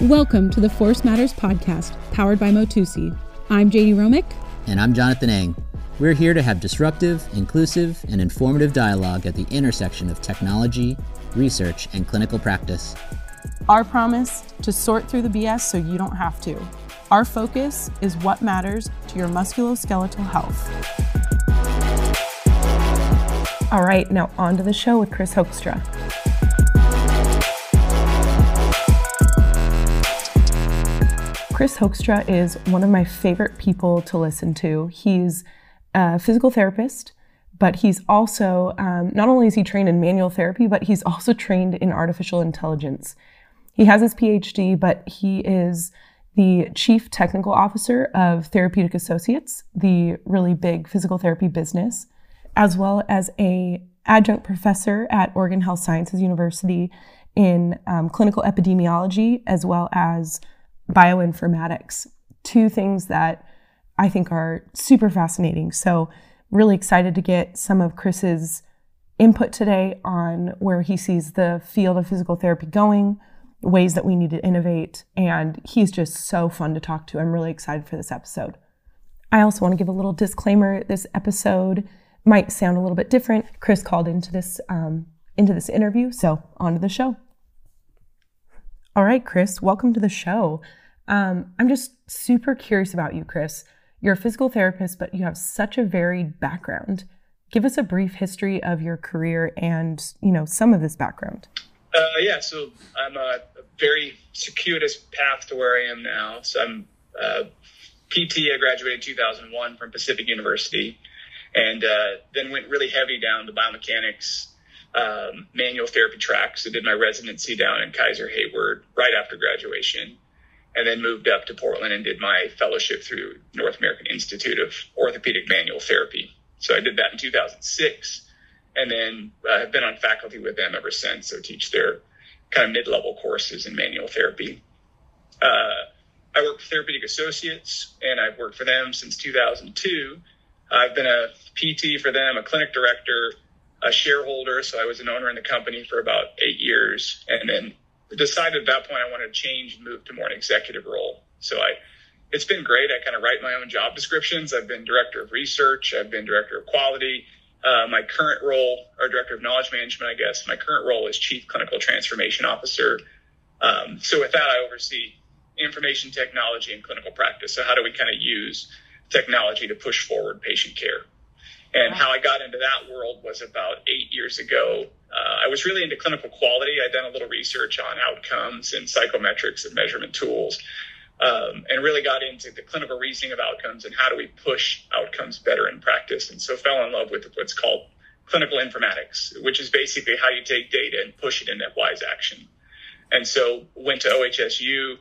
Welcome to the Force Matters podcast, powered by Motusi. I'm JD Romick. And I'm Jonathan Eng. We're here to have disruptive, inclusive, and informative dialogue at the intersection of technology, research, and clinical practice. Our promise to sort through the BS so you don't have to. Our focus is what matters to your musculoskeletal health. All right, now on to the show with Chris Hoekstra. Chris Hoekstra is one of my favorite people to listen to. He's a physical therapist, but he's also, um, not only is he trained in manual therapy, but he's also trained in artificial intelligence. He has his PhD, but he is the chief technical officer of Therapeutic Associates, the really big physical therapy business, as well as a adjunct professor at Oregon Health Sciences University in um, clinical epidemiology, as well as bioinformatics, two things that I think are super fascinating. So, really excited to get some of Chris's input today on where he sees the field of physical therapy going, ways that we need to innovate, and he's just so fun to talk to. I'm really excited for this episode. I also want to give a little disclaimer. This episode might sound a little bit different. Chris called into this um, into this interview, so on to the show. All right, Chris, welcome to the show. Um, I'm just super curious about you, Chris. You're a physical therapist, but you have such a varied background. Give us a brief history of your career and, you know, some of this background. Uh, yeah, so I'm a, a, very circuitous path to where I am now. So I'm uh, PT. I graduated 2001 from Pacific University, and uh, then went really heavy down the biomechanics, um, manual therapy track. So did my residency down in Kaiser Hayward right after graduation and then moved up to Portland and did my fellowship through North American Institute of Orthopedic Manual Therapy. So I did that in 2006, and then uh, have been on faculty with them ever since. So teach their kind of mid-level courses in manual therapy. Uh, I work for Therapeutic Associates, and I've worked for them since 2002. I've been a PT for them, a clinic director, a shareholder. So I was an owner in the company for about eight years, and then decided at that point I wanted to change and move to more an executive role. So I, it's been great. I kind of write my own job descriptions. I've been director of research. I've been director of quality. Uh, my current role, or director of knowledge management, I guess, my current role is chief clinical transformation officer. Um, so with that, I oversee information technology and clinical practice. So how do we kind of use technology to push forward patient care? And how I got into that world was about eight years ago. Uh, I was really into clinical quality. I'd done a little research on outcomes and psychometrics and measurement tools, um, and really got into the clinical reasoning of outcomes and how do we push outcomes better in practice. And so fell in love with what's called clinical informatics, which is basically how you take data and push it into wise action. And so went to OHSU,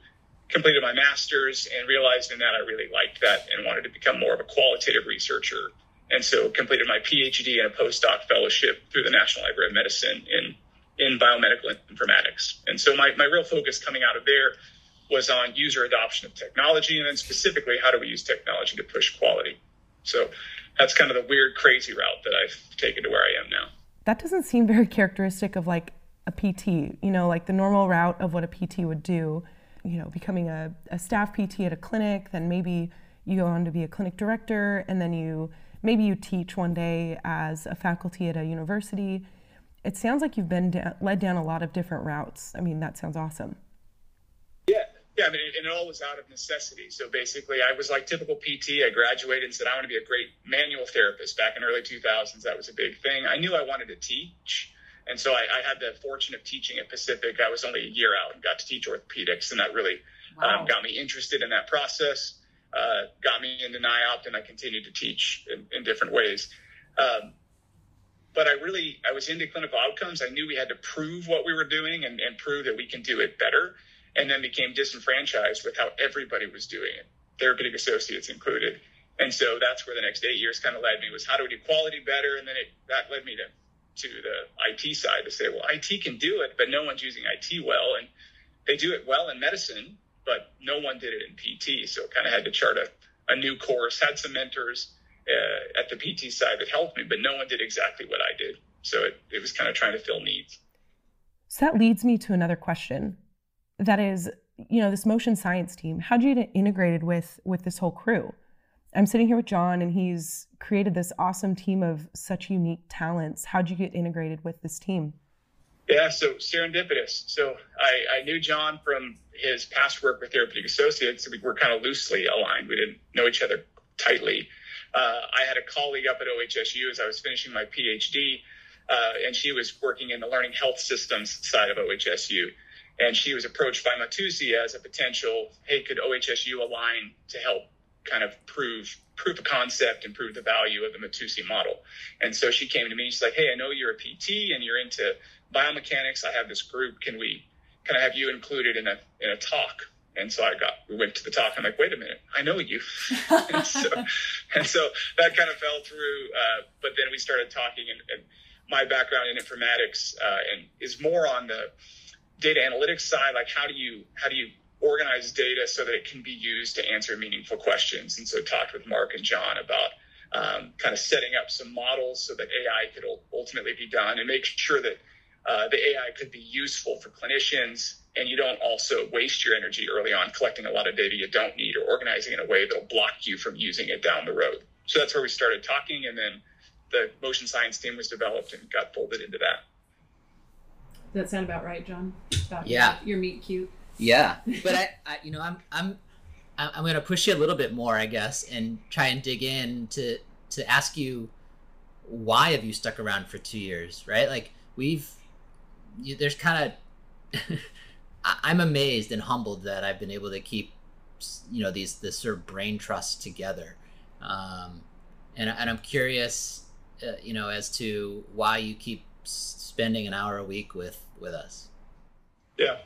completed my master's, and realized in that I really liked that and wanted to become more of a qualitative researcher and so completed my PhD and a postdoc fellowship through the National Library of Medicine in, in biomedical informatics. And so my, my real focus coming out of there was on user adoption of technology and then specifically how do we use technology to push quality. So that's kind of the weird, crazy route that I've taken to where I am now. That doesn't seem very characteristic of like a PT, you know, like the normal route of what a PT would do, you know, becoming a, a staff PT at a clinic, then maybe you go on to be a clinic director and then you maybe you teach one day as a faculty at a university. It sounds like you've been da- led down a lot of different routes. I mean, that sounds awesome. Yeah, yeah. I mean, and it all was out of necessity. So basically, I was like typical PT. I graduated and said I want to be a great manual therapist. Back in early 2000s, that was a big thing. I knew I wanted to teach. And so I, I, had the fortune of teaching at Pacific. I was only a year out and got to teach orthopedics, and that really wow. um, got me interested in that process uh, got me into NIOPT and I continued to teach in, in different ways. Um, but I really, I was into clinical outcomes. I knew we had to prove what we were doing and, and prove that we can do it better. And then became disenfranchised with how everybody was doing it, therapeutic associates included. And so that's where the next eight years kind of led me was how do we do quality better? And then it, that led me to, to the IT side to say, well, IT can do it, but no one's using IT well. And they do it well in medicine, but no one did it in PT. So kind of had to chart a, a new course, had some mentors uh, at the PT side that helped me, but no one did exactly what I did. So it, it was kind of trying to fill needs. So that leads me to another question. That is, you know, this motion science team, how'd you get integrated with with this whole crew? I'm sitting here with John and he's created this awesome team of such unique talents. How'd you get integrated with this team? Yeah, so serendipitous. So I, I knew John from his past work with Therapeutic Associates. We were kind of loosely aligned. We didn't know each other tightly. Uh, I had a colleague up at OHSU as I was finishing my PhD, uh, and she was working in the learning health systems side of OHSU. And she was approached by Motusi as a potential, hey, could OHSU align to help kind of prove proof of concept and prove the value of the Motusi model. And so she came to me. She's like, "Hey, I know you're a PT and you're into biomechanics. I have this group. Can we kind of have you included in a in a talk?" And so I got we went to the talk. I'm like, "Wait a minute, I know you." and, so, and so that kind of fell through. Uh, but then we started talking, and, and my background in informatics uh, and is more on the data analytics side. Like, how do you how do you organize data so that it can be used to answer meaningful questions. And so talked with Mark and John about um, kind of setting up some models so that AI could ultimately be done and make sure that uh, the AI could be useful for clinicians and you don't also waste your energy early on collecting a lot of data you don't need or organizing in a way that'll block you from using it down the road. So that's where we started talking and then the motion science team was developed and got folded into that. Does that sound about right, John? About yeah. Your meet cute. Yeah, but I, I, you know, I'm, I'm, I'm going to push you a little bit more, I guess, and try and dig in to to ask you why have you stuck around for two years, right? Like we've, you, there's kind of, I'm amazed and humbled that I've been able to keep, you know, these this sort of brain trust together, um, and and I'm curious, uh, you know, as to why you keep spending an hour a week with with us. Yeah.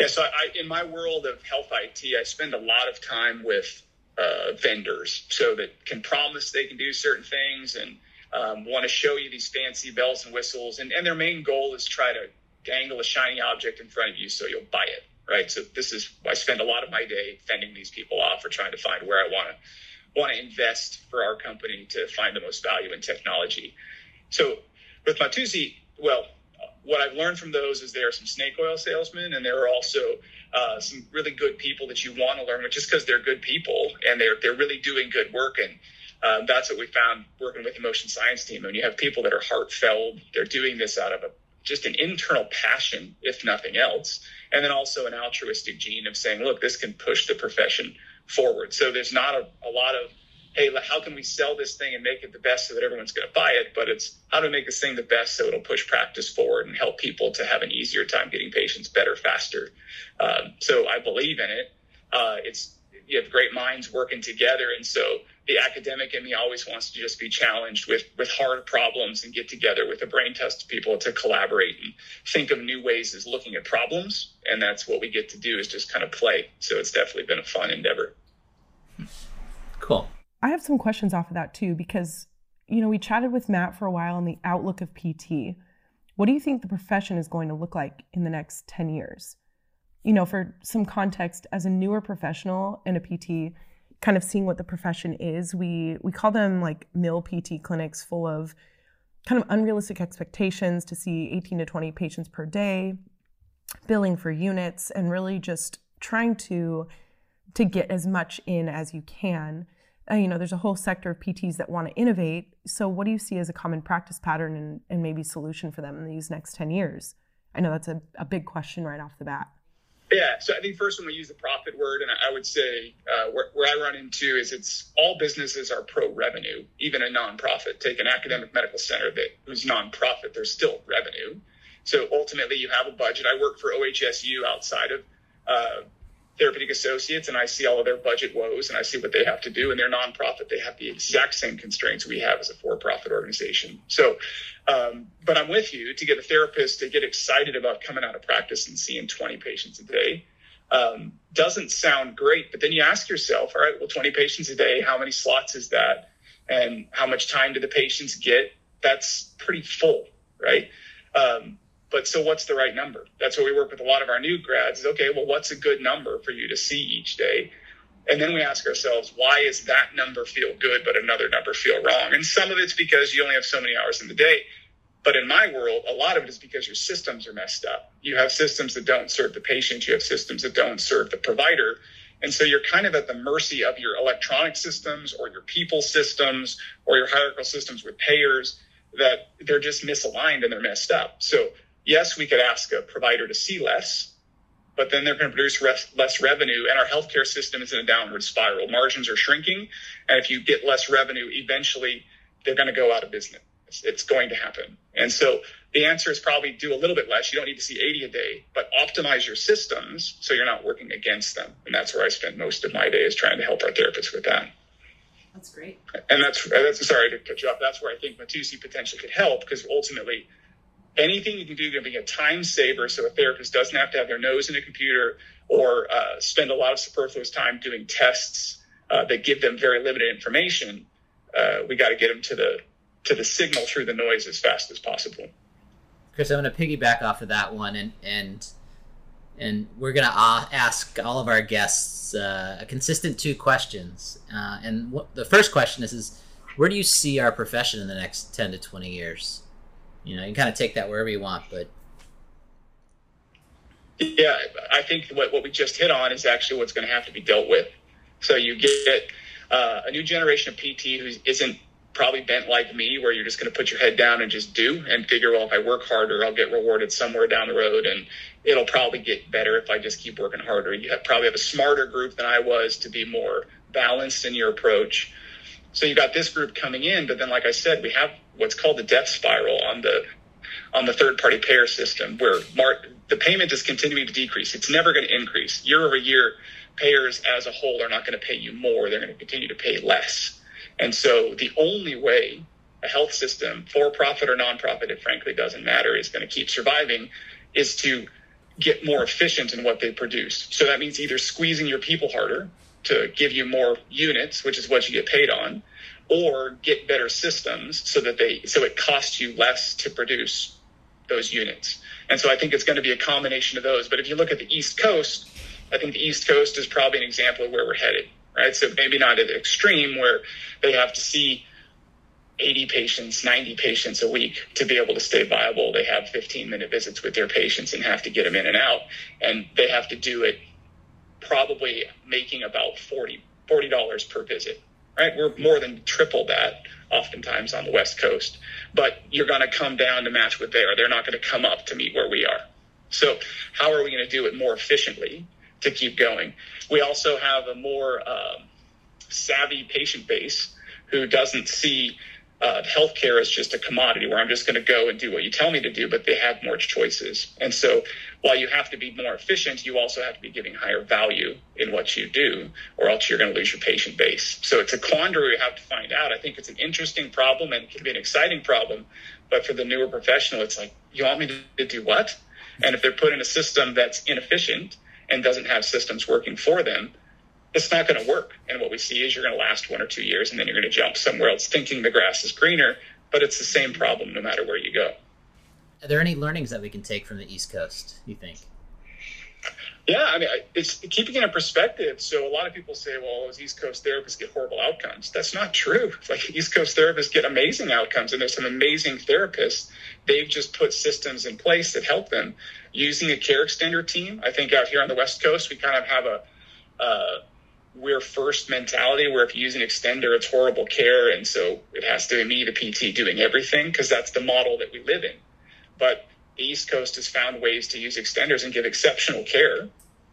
Yeah, so I, in my world of health IT, I spend a lot of time with uh, vendors, so that can promise they can do certain things and um, want to show you these fancy bells and whistles, and, and their main goal is try to dangle a shiny object in front of you so you'll buy it, right? So this is I spend a lot of my day fending these people off or trying to find where I want to want to invest for our company to find the most value in technology. So with Motusi, well, what I've learned from those is there are some snake oil salesmen, and there are also uh, some really good people that you want to learn with just because they're good people and they're they're really doing good work. And um, that's what we found working with the motion science team. When you have people that are heartfelt, they're doing this out of a just an internal passion, if nothing else, and then also an altruistic gene of saying, look, this can push the profession forward. So there's not a, a lot of hey, how can we sell this thing and make it the best so that everyone's going to buy it? But it's how to make this thing the best so it'll push practice forward and help people to have an easier time getting patients better, faster. Um, so I believe in it. Uh, it's you have great minds working together, and so the academic in me always wants to just be challenged with with hard problems and get together with a brain test people to collaborate and think of new ways as looking at problems. And that's what we get to do is just kind of play. So it's definitely been a fun endeavor. Cool. I have some questions off of that too, because, you know, we chatted with Matt for a while on the outlook of PT. What do you think the profession is going to look like in the next 10 years? You know, for some context, as a newer professional and a PT, kind of seeing what the profession is, we we call them like mill PT clinics full of kind of unrealistic expectations to see 18 to 20 patients per day, billing for units, and really just trying to to get as much in as you can uh, you know, there's a whole sector of PTs that want to innovate. So, what do you see as a common practice pattern and, and maybe solution for them in these next 10 years? I know that's a, a big question right off the bat. Yeah, so I think first when we use the profit word, and I would say uh, where, where, I run into is it's all businesses are pro revenue, even a nonprofit. Take an academic medical center that who's nonprofit, there's still revenue. So ultimately, you have a budget. I work for OHSU outside of uh, therapeutic associates and I see all of their budget woes and I see what they have to do and they're nonprofit. They have the exact same constraints we have as a for-profit organization. So, um, but I'm with you to get a therapist to get excited about coming out of practice and seeing 20 patients a day. Um, doesn't sound great, but then you ask yourself, all right, well, 20 patients a day, how many slots is that? And how much time do the patients get? That's pretty full, right? Um, but so what's the right number? That's what we work with a lot of our new grads. Is okay, well, what's a good number for you to see each day? And then we ask ourselves, why is that number feel good, but another number feel wrong? And some of it's because you only have so many hours in the day. But in my world, a lot of it is because your systems are messed up. You have systems that don't serve the patient, you have systems that don't serve the provider. And so you're kind of at the mercy of your electronic systems or your people systems or your hierarchical systems with payers that they're just misaligned and they're messed up. So, yes, we could ask a provider to see less, but then they're going to produce less revenue. And our healthcare system is in a downward spiral. Margins are shrinking. And if you get less revenue, eventually they're going to go out of business. It's, it's going to happen. And so the answer is probably do a little bit less. You don't need to see 80 a day, but optimize your systems so you're not working against them. And that's where I spend most of my day is trying to help our therapists with that. That's great. And that's, that's sorry to cut you off. That's where I think Motusi potentially could help because ultimately anything you can do to be a time saver so a therapist doesn't have to have their nose in a computer or uh, spend a lot of superfluous time doing tests uh, that give them very limited information. Uh, we got to get them to the to the signal through the noise as fast as possible. Chris, I'm going to piggyback off of that one, and and and we're going to ask all of our guests uh, a consistent two questions. Uh, and what, the first question is, is where do you see our profession in the next 10 to 20 years? You know, you kind of take that wherever you want, but yeah, I think what, what we just hit on is actually what's going to have to be dealt with. So you get uh, a new generation of PT who isn't probably bent like me, where you're just going to put your head down and just do and figure, well, if I work harder, I'll get rewarded somewhere down the road, and it'll probably get better if I just keep working harder. You have, probably have a smarter group than I was to be more balanced in your approach. So you got this group coming in, but then, like I said, we have what's called the death spiral on the on the third party payer system, where Mark, the payment is continuing to decrease. It's never going to increase year over year. Payers as a whole are not going to pay you more; they're going to continue to pay less. And so the only way a health system, for profit or nonprofit, it frankly doesn't matter, is going to keep surviving is to get more efficient in what they produce. So that means either squeezing your people harder to give you more units, which is what you get paid on, or get better systems so that they so it costs you less to produce those units. And so I think it's going to be a combination of those. But if you look at the East Coast, I think the East Coast is probably an example of where we're headed right? So maybe not at extreme where they have to see 80 patients, 90 patients a week to be able to stay viable. They have 15 minute visits with their patients and have to get them in and out. And they have to do it probably making about 40, $40 per visit, right? We're more than triple that oftentimes on the West Coast, but you're going to come down to match what they are. They're not going to come up to meet where we are. So how are we going to do it more efficiently? to keep going. We also have a more um, savvy patient base who doesn't see uh, healthcare as just a commodity where I'm just going to go and do what you tell me to do, but they have more choices. And so while you have to be more efficient, you also have to be giving higher value in what you do, or else you're going to lose your patient base. So it's a quandary we have to find out. I think it's an interesting problem and it can be an exciting problem. But for the newer professional, it's like, you want me to do what? And if they're put in a system that's inefficient, and doesn't have systems working for them, it's not going to work. And what we see is you're going to last one or two years and then you're going to jump somewhere else thinking the grass is greener, but it's the same problem no matter where you go. Are there any learnings that we can take from the East Coast, you think? Yeah, I mean, it's keeping it in perspective. So a lot of people say, well, those East Coast therapists get horrible outcomes. That's not true. Like East Coast therapists get amazing outcomes, and there's some amazing therapists. They've just put systems in place that help them. Using a care extender team, I think out here on the West Coast, we kind of have a uh, we're first mentality where if you use an extender, it's horrible care, and so it has to be me, the PT, doing everything because that's the model that we live in. But the East Coast has found ways to use extenders and give exceptional care,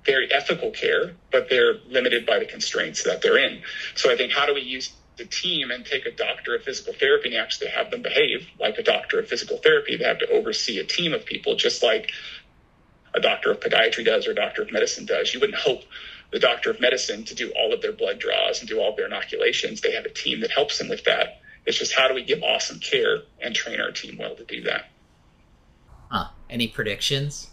very ethical care, but they're limited by the constraints that they're in. So I think how do we use the team and take a doctor of physical therapy and actually have them behave like a doctor of physical therapy? They have to oversee a team of people, just like a doctor of podiatry does or a doctor of medicine does. You wouldn't hope the doctor of medicine to do all of their blood draws and do all of their inoculations. They have a team that helps them with that. It's just how do we give awesome care and train our team well to do that? Huh. Any predictions?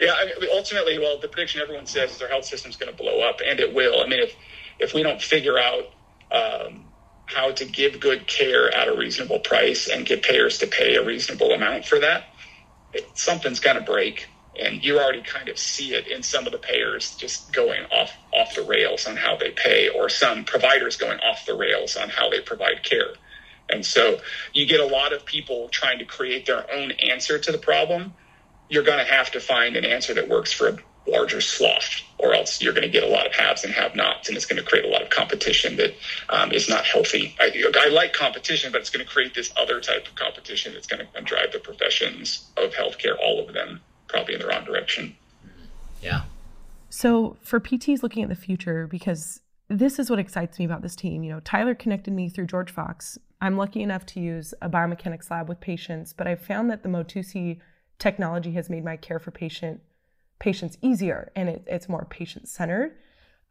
Yeah, I mean, ultimately, well, the prediction everyone says is our health system is going to blow up, and it will. I mean, if if we don't figure out um, how to give good care at a reasonable price and get payers to pay a reasonable amount for that, it, something's going to break. And you already kind of see it in some of the payers just going off off the rails on how they pay, or some providers going off the rails on how they provide care. And so you get a lot of people trying to create their own answer to the problem. You're going to have to find an answer that works for a larger swath, or else you're going to get a lot of haves and have nots, and it's going to create a lot of competition that um, is not healthy. I, I like competition, but it's going to create this other type of competition that's going to drive the professions of healthcare, all of them, probably in the wrong direction. Yeah. So for PTs looking at the future, because this is what excites me about this team. You know, Tyler connected me through George Fox. I'm lucky enough to use a biomechanics lab with patients, but I've found that the Motusi technology has made my care for patient patients easier and it, it's more patient centered.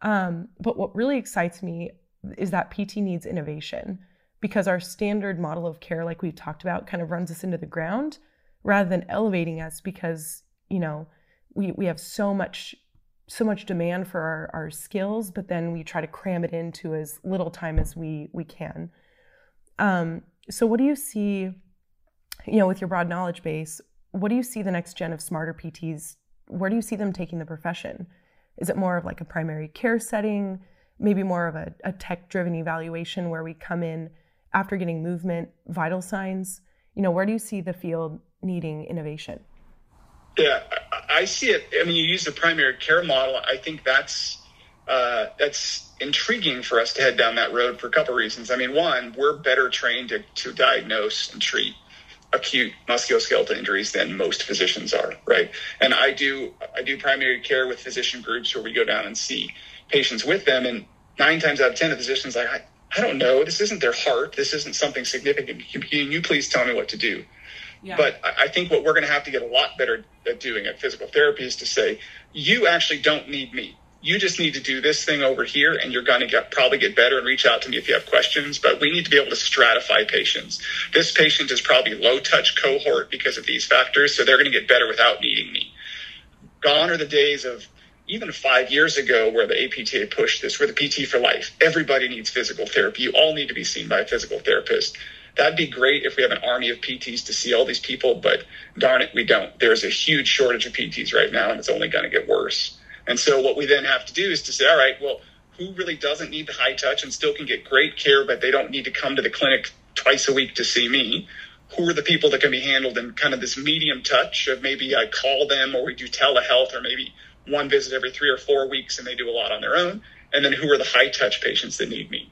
Um, but what really excites me is that PT needs innovation because our standard model of care, like we've talked about, kind of runs us into the ground rather than elevating us because, you know, we, we have so much so much demand for our, our skills, but then we try to cram it into as little time as we we can. Um, so what do you see, you know, with your broad knowledge base, what do you see the next gen of smarter PTs? Where do you see them taking the profession? Is it more of like a primary care setting, maybe more of a, a tech driven evaluation where we come in after getting movement, vital signs? You know, where do you see the field needing innovation? Yeah, I see it. I mean, you use the primary care model. I think that's uh, that's intriguing for us to head down that road for a couple of reasons. I mean, one, we're better trained to, to diagnose and treat acute musculoskeletal injuries than most physicians are, right? And I do I do primary care with physician groups where we go down and see patients with them, and nine times out of ten, the physician's like, I, I don't know, this isn't their heart, this isn't something significant. Can, you please tell me what to do? But I think what we're going to have to get a lot better at doing at physical therapy is to say, you actually don't need me. You just need to do this thing over here and you're going to get probably get better and reach out to me if you have questions. But we need to be able to stratify patients. This patient is probably low touch cohort because of these factors so they're going to get better without needing me. Gone are the days of even five years ago where the apta pushed this we're the pt for life. Everybody needs physical therapy. You all need to be seen by a physical therapist that'd be great if we have an army of pts to see all these people but darn it we don't there's a huge shortage of pts right now and it's only going to get worse and so what we then have to do is to say, all right, well, who really doesn't need the high touch and still can get great care, but they don't need to come to the clinic twice a week to see me? Who are the people that can be handled in kind of this medium touch of maybe I call them or we do telehealth or maybe one visit every three or four weeks and they do a lot on their own? And then who are the high touch patients that need me?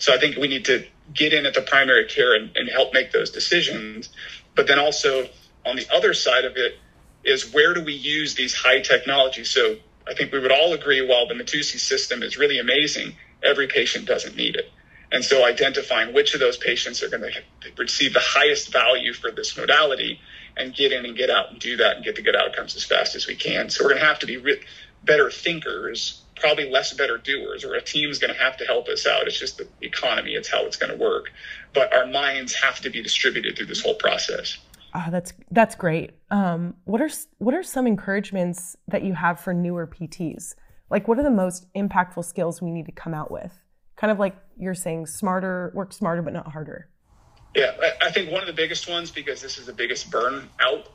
So I think we need to get in at the primary care and, and help make those decisions. But then also on the other side of it is where do we use these high technologies? So I think we would all agree while the Motusi system is really amazing, every patient doesn't need it. And so identifying which of those patients are going to receive the highest value for this modality and get in and get out and do that and get the good outcomes as fast as we can. So we're going to have to be re- better thinkers, probably less better doers, or a team's going to have to help us out. It's just the economy, it's how it's going to work. But our minds have to be distributed through this whole process. Oh, that's that's great. Um, what are what are some encouragements that you have for newer PTs? Like, what are the most impactful skills we need to come out with? Kind of like you're saying, smarter, work smarter, but not harder. Yeah, I think one of the biggest ones because this is the biggest burnout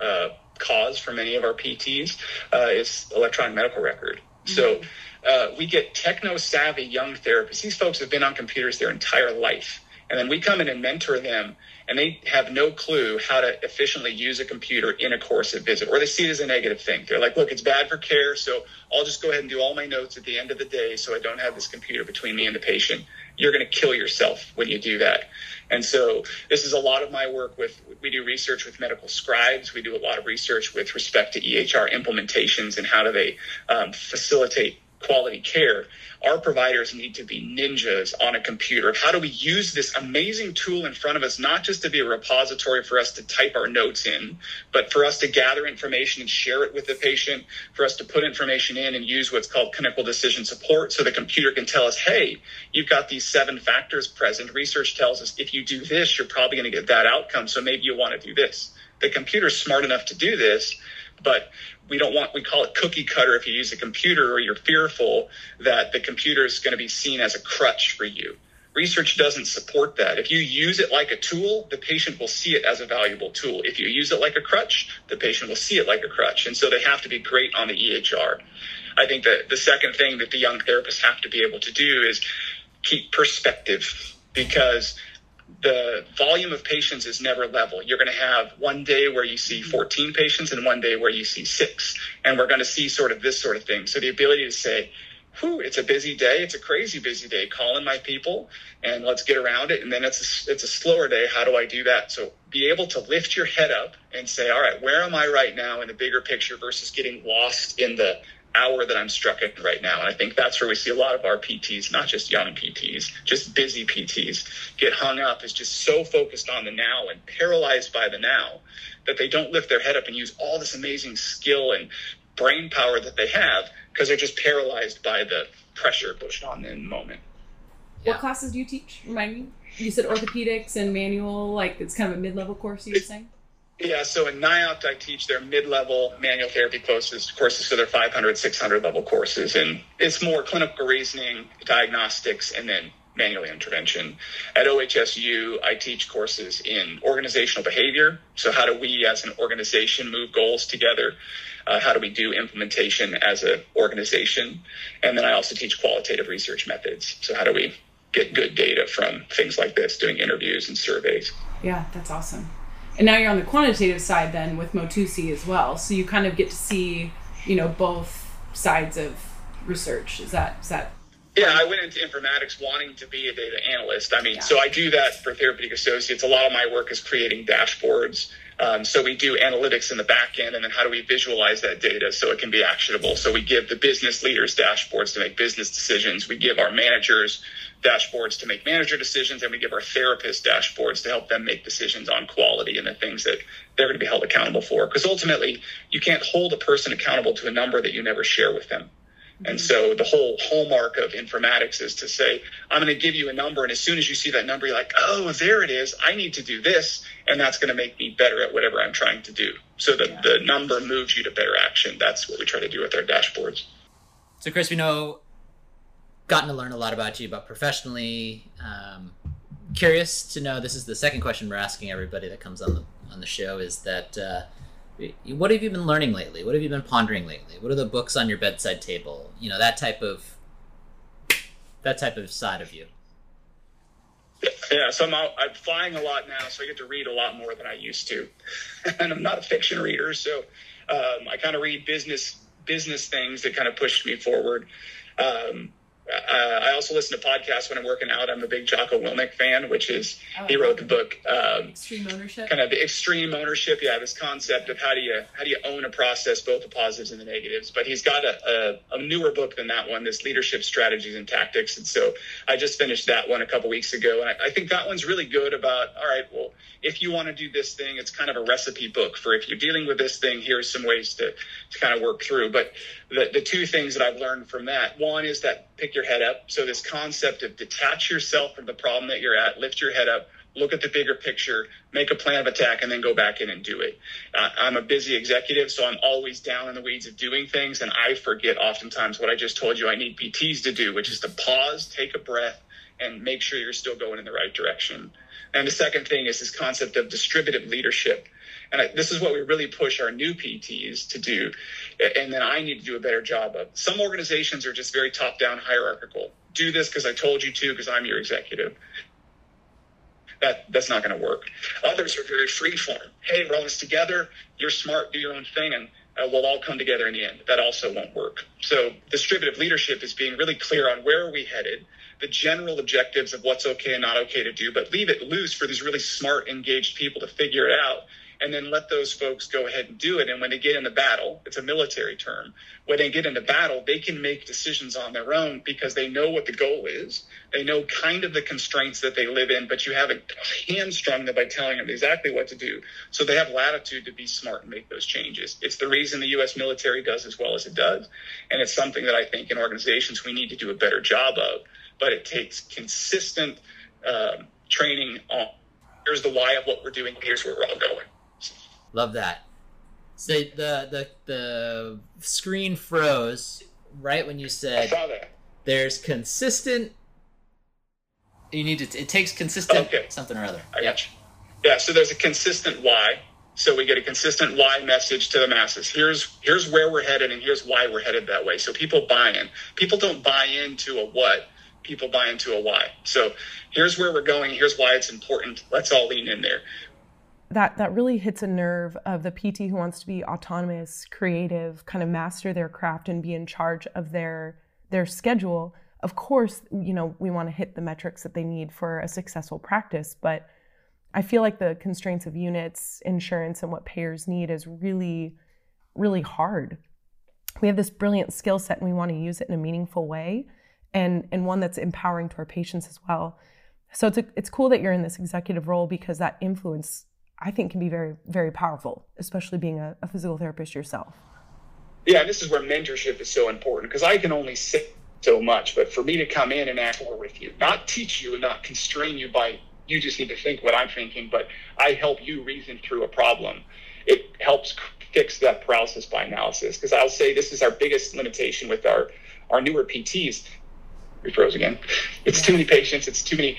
uh, cause for many of our PTs uh, is electronic medical record. So uh, we get techno savvy young therapists. These folks have been on computers their entire life, and then we come in and mentor them and they have no clue how to efficiently use a computer in a course-of visit, or they see it as a negative thing. They're like, look, it's bad for care, so I'll just go ahead and do all my notes at the end of the day so I don't have this computer between me and the patient. You're going to kill yourself when you do that. And so this is a lot of my work with, we do research with medical scribes. We do a lot of research with respect to EHR implementations and how do they um, facilitate quality care our providers need to be ninjas on a computer. How do we use this amazing tool in front of us, not just to be a repository for us to type our notes in, but for us to gather information and share it with the patient, for us to put information in and use what's called clinical decision support so the computer can tell us, hey, you've got these seven factors present. Research tells us if you do this, you're probably going to get that outcome. So maybe you want to do this. The computer's smart enough to do this, but we don't want we call it cookie cutter if you use a computer or you're fearful that the computer is going to be seen as a crutch for you. Research doesn't support that. If you use it like a tool the patient will see it as a valuable tool. If you use it like a crutch the patient will see it like a crutch. And so they have to be great on the ehr i think that the second thing that the young therapists have to be able to do is keep perspective because the volume of patients is never level. You're going to have one day where you see 14 patients and one day where you see six. And we're going to see sort of this sort of thing. So the ability to say, whew, it's a busy day. It's a crazy busy day. Calling my people and let's get around it. And then it's a, it's a slower day. How do I do that? So be able to lift your head up and say, all right, where am I right now in the bigger picture versus getting lost in the hour that I'm struck in right now. And I think that's where we see a lot of our PTs, not just young PTs, just busy PTs, get hung up is just so focused on the now and paralyzed by the now that they don't lift their head up and use all this amazing skill and brain power that they have because they're just paralyzed by the pressure pushed on them in the moment. What classes do you teach? Remind me. You said orthopedics and manual, like it's kind of a mid-level course. You were saying? Yeah, so in NIOPT, I teach their mid-level manual therapy courses, courses, so they're 500, 600 level courses, and it's more clinical reasoning, diagnostics, and then manual intervention. At OHSU, I teach courses in organizational behavior. So how do we as an organization move goals together? Uh, how do we do implementation as an organization? And then I also teach qualitative research methods. So how do we get good data from things like this, doing interviews and surveys? Yeah, that's awesome. And now you're on the quantitative side then with Motusi as well. So you kind of get to see, you know, both sides of research. Is that is that yeah, I went into informatics wanting to be a data analyst. I mean, yeah. so I do that for therapeutic associates. A lot of my work is creating dashboards. Um, so we do analytics in the back end, and then how do we visualize that data so it can be actionable? So we give the business leaders dashboards to make business decisions. We give our managers dashboards to make manager decisions, and we give our therapists dashboards to help them make decisions on quality and the things that they're going to be held accountable for. Because ultimately, you can't hold a person accountable to a number that you never share with them. And so the whole hallmark of informatics is to say, I'm going to give you a number. And as soon as you see that number, you're like, oh, there it is. I need to do this. And that's going to make me better at whatever I'm trying to do. So the, yeah. the number moves you to better action. That's what we try to do with our dashboards. So, Chris, we know gotten to learn a lot about you, but professionally. Um, curious to know. This is the second question we're asking everybody that comes on the on the show. Is that uh, what have you been learning lately? What have you been pondering lately? What are the books on your bedside table? You know that type of that type of side of you. Yeah, so I'm out, I'm flying a lot now, so I get to read a lot more than I used to, and I'm not a fiction reader, so um, I kind of read business business things that kind of pushed me forward. Um, uh, I also listen to podcasts when I'm working out. I'm a big Jocko Willink fan, which is oh, he wrote the book um, Extreme Ownership. Kind of the extreme ownership. Yeah, this concept of how do you how do you own a process, both the positives and the negatives. But he's got a, a, a newer book than that one, this leadership strategies and tactics. And so I just finished that one a couple weeks ago, and I, I think that one's really good about all right. Well, if you want to do this thing, it's kind of a recipe book for if you're dealing with this thing. Here's some ways to to kind of work through. But the the two things that I've learned from that one is that pick your head up. So this concept of detach yourself from the problem that you're at, lift your head up, look at the bigger picture, make a plan of attack, and then go back in and do it. Uh, I'm a busy executive, so I'm always down in the weeds of doing things, and I forget oftentimes what I just told you I need PTs to do, which is to pause, take a breath, and make sure you're still going in the right direction. And the second thing is this concept of distributive leadership. And I, this is what we really push our new PTs to do. And then I need to do a better job of. Some organizations are just very top down hierarchical. Do this because I told you to because I'm your executive. That, that's not going to work. Others are very free form. Hey, we're all this together. You're smart, do your own thing, and uh, we'll all come together in the end. That also won't work. So distributive leadership is being really clear on where are we headed, the general objectives of what's okay and not okay to do, but leave it loose for these really smart, engaged people to figure it out and then let those folks go ahead and do it. And when they get into battle, it's a military term. When they get into battle, they can make decisions on their own because they know what the goal is. They know kind of the constraints that they live in, but you haven't hamstrung them by telling them exactly what to do. So they have latitude to be smart and make those changes. It's the reason the U.S. military does as well as it does. And it's something that I think in organizations we need to do a better job of. But it takes consistent um, training on here's the why of what we're doing, here's where we're all going. Love that. So the the the screen froze right when you said there's consistent. You need to. It takes consistent okay. something or other. I yep. Yeah. So there's a consistent why. So we get a consistent why message to the masses. Here's here's where we're headed, and here's why we're headed that way. So people buy in. People don't buy into a what. People buy into a why. So here's where we're going. Here's why it's important. Let's all lean in there. That that really hits a nerve of the PT who wants to be autonomous, creative, kind of master their craft and be in charge of their their schedule. Of course, you know, we want to hit the metrics that they need for a successful practice, but I feel like the constraints of units, insurance, and what payers need is really, really hard. We have this brilliant skill set and we want to use it in a meaningful way and, and one that's empowering to our patients as well. So it's, a, it's cool that you're in this executive role because that influence, I think, can be very, very powerful, especially being a, a physical therapist yourself. Yeah, this is where mentorship is so important because I can only say so much, but for me to come in and act more with you, not teach you and not constrain you by you just need to think what I'm thinking, but I help you reason through a problem. It helps fix that paralysis by analysis because I'll say this is our biggest limitation with our our newer PTs. We froze again. It's too many patients. It's too many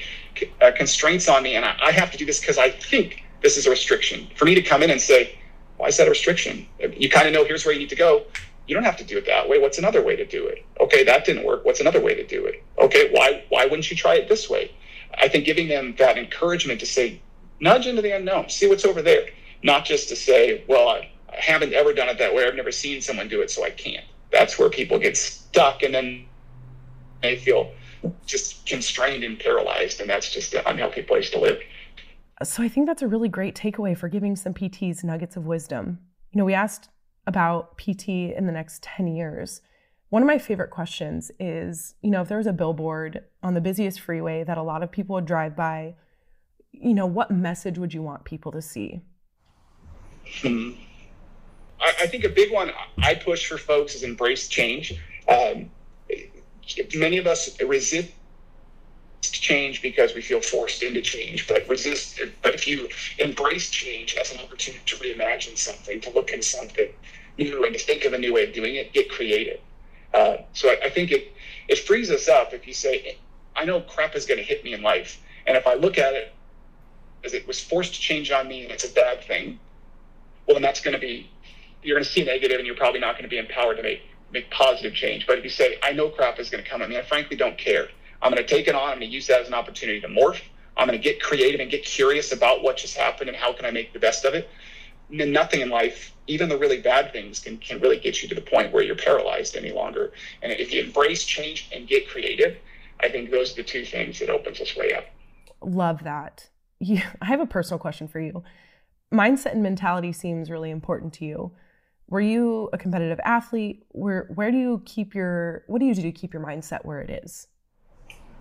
uh, constraints on me, and I, I have to do this because I think this is a restriction. For me to come in and say, "Why is that a restriction?" You kind of know here's where you need to go. You don't have to do it that way. What's another way to do it? Okay, that didn't work. What's another way to do it? Okay, why why wouldn't you try it this way? I think giving them that encouragement to say, nudge into the unknown, see what's over there, not just to say, well, I, I haven't ever done it that way. I've never seen someone do it, so I can't. That's where people get stuck and then they feel just constrained and paralyzed. And that's just an unhealthy place to live. So I think that's a really great takeaway for giving some PTs nuggets of wisdom. You know, we asked about PT in the next 10 years. One of my favorite questions is, you know, if there was a billboard on the busiest freeway that a lot of people would drive by, you know, what message would you want people to see? Hmm. I, I, think a big one I push for folks is embrace change. Um, many of us resist change because we feel forced into change, but resist. But if you embrace change as an opportunity to reimagine something, to look in something new, and to think of a new way of doing it, get creative. Uh, so I, I, think it it frees us up if you say, I know crap is going to hit me in life, and if I look at it as it was forced to change on me and it's a bad thing, well then that's going to be you're going to see negative, and you're probably not going to be empowered to make make positive change. But if you say, I know crap is going to come at me, I frankly don't care. I'm going to take it on. I'm going to use that as an opportunity to morph. I'm going to get creative and get curious about what just happened and how can I make the best of it. And nothing in life even the really bad things can, can really get you to the point where you're paralyzed any longer. And if you embrace change and get creative, I think those are the two things that opens us way up. Love that. Yeah, I have a personal question for you. Mindset and mentality seems really important to you. Were you a competitive athlete? Where where do you keep your what do you do to keep your mindset where it is?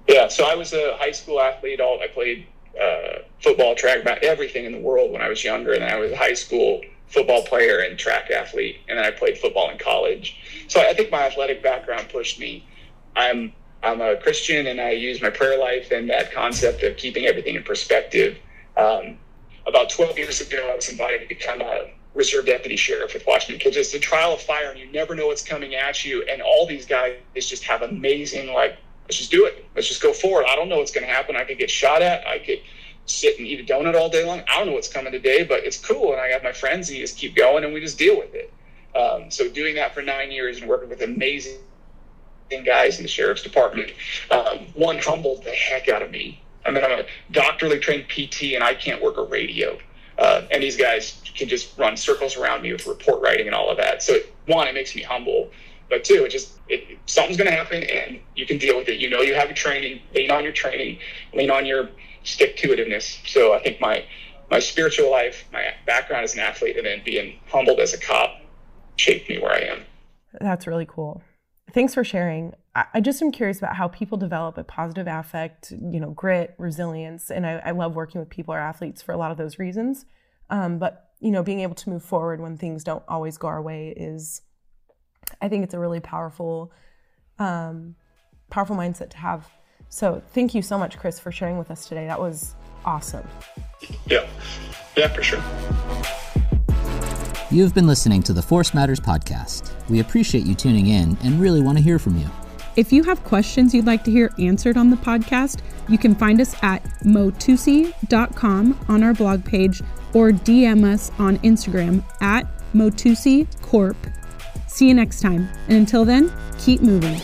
Yeah, so I was a high school athlete. All I played uh, football, track, about everything in the world when I was younger, and I was a high school football player and track athlete, and then I played football in college. So I think my athletic background pushed me. I'm I'm a Christian, and I use my prayer life and that concept of keeping everything in perspective. Um, about 12 years ago, I was invited to become a reserve deputy sheriff with Washington because it's a trial of fire, and you never know what's coming at you. And all these guys just have amazing like. Let's just do it. Let's just go forward. I don't know what's going to happen. I could get shot at. I could sit and eat a donut all day long. I don't know what's coming today, but it's cool. And I got my friends and you just keep going and we just deal with it. Um, so doing that for nine years and working with amazing guys in the sheriff's department, um, one humbled the heck out of me. I mean, I'm a doctorally trained PT and I can't work a radio. Uh, and these guys can just run circles around me with report writing and all of that. So one, it makes me humble, but two, it just it, something's going to happen and you can deal with it. You know, you have your training, lean on your training, lean on your stick to itiveness. So I think my my spiritual life, my background as an athlete, and then being humbled as a cop shaped me where I am. That's really cool. Thanks for sharing. I just am curious about how people develop a positive affect, you know, grit, resilience, and I, I love working with people or athletes for a lot of those reasons. Um, but you know, being able to move forward when things don't always go our way is, I think it's a really powerful, um, powerful mindset to have. So thank you so much, Chris, for sharing with us today. That was awesome. Yeah, yeah, for sure. You have been listening to the Force Matters podcast. We appreciate you tuning in and really want to hear from you. If you have questions you'd like to hear answered on the podcast, you can find us at motusi.com on our blog page or DM us on Instagram at motusi corp. See you next time, and until then, keep moving.